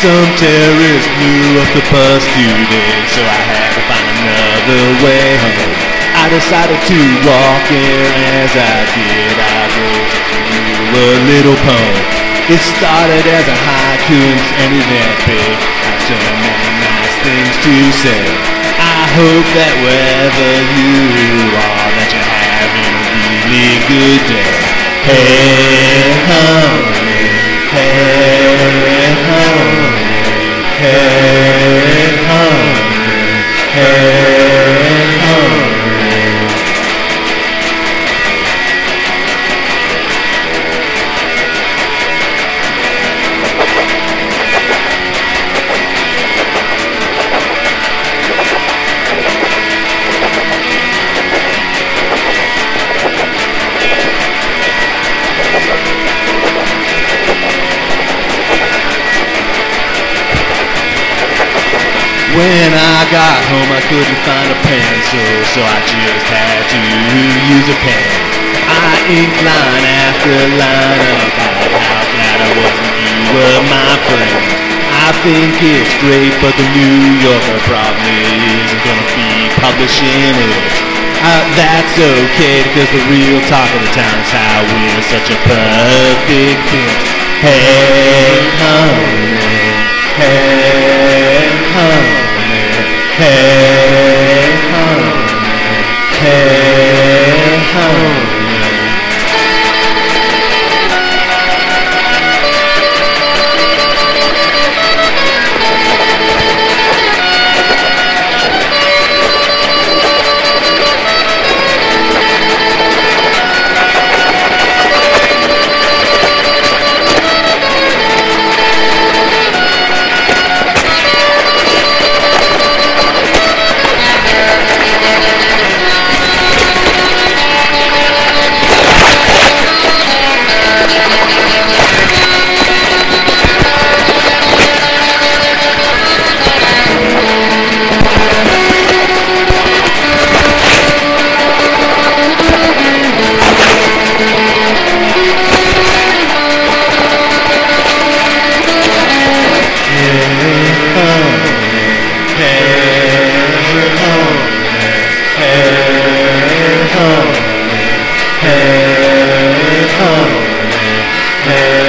Some terrorist blew up the bus today, so I had to find another way home. I decided to walk here as I did. I wrote you a little poem. It started as a haiku and ended epic. Had so many nice things to say. I hope that wherever you are, that you're having a really good day. Hey, When I got home, I couldn't find a pencil, so I just had to use a pen. I inked line after line about how glad I was that you were my friend. I think it's great, but the New Yorker probably isn't gonna be publishing it. Uh, that's okay, because the real talk of the town is how we're such a perfect fit. Hey, honey, hey, Hey.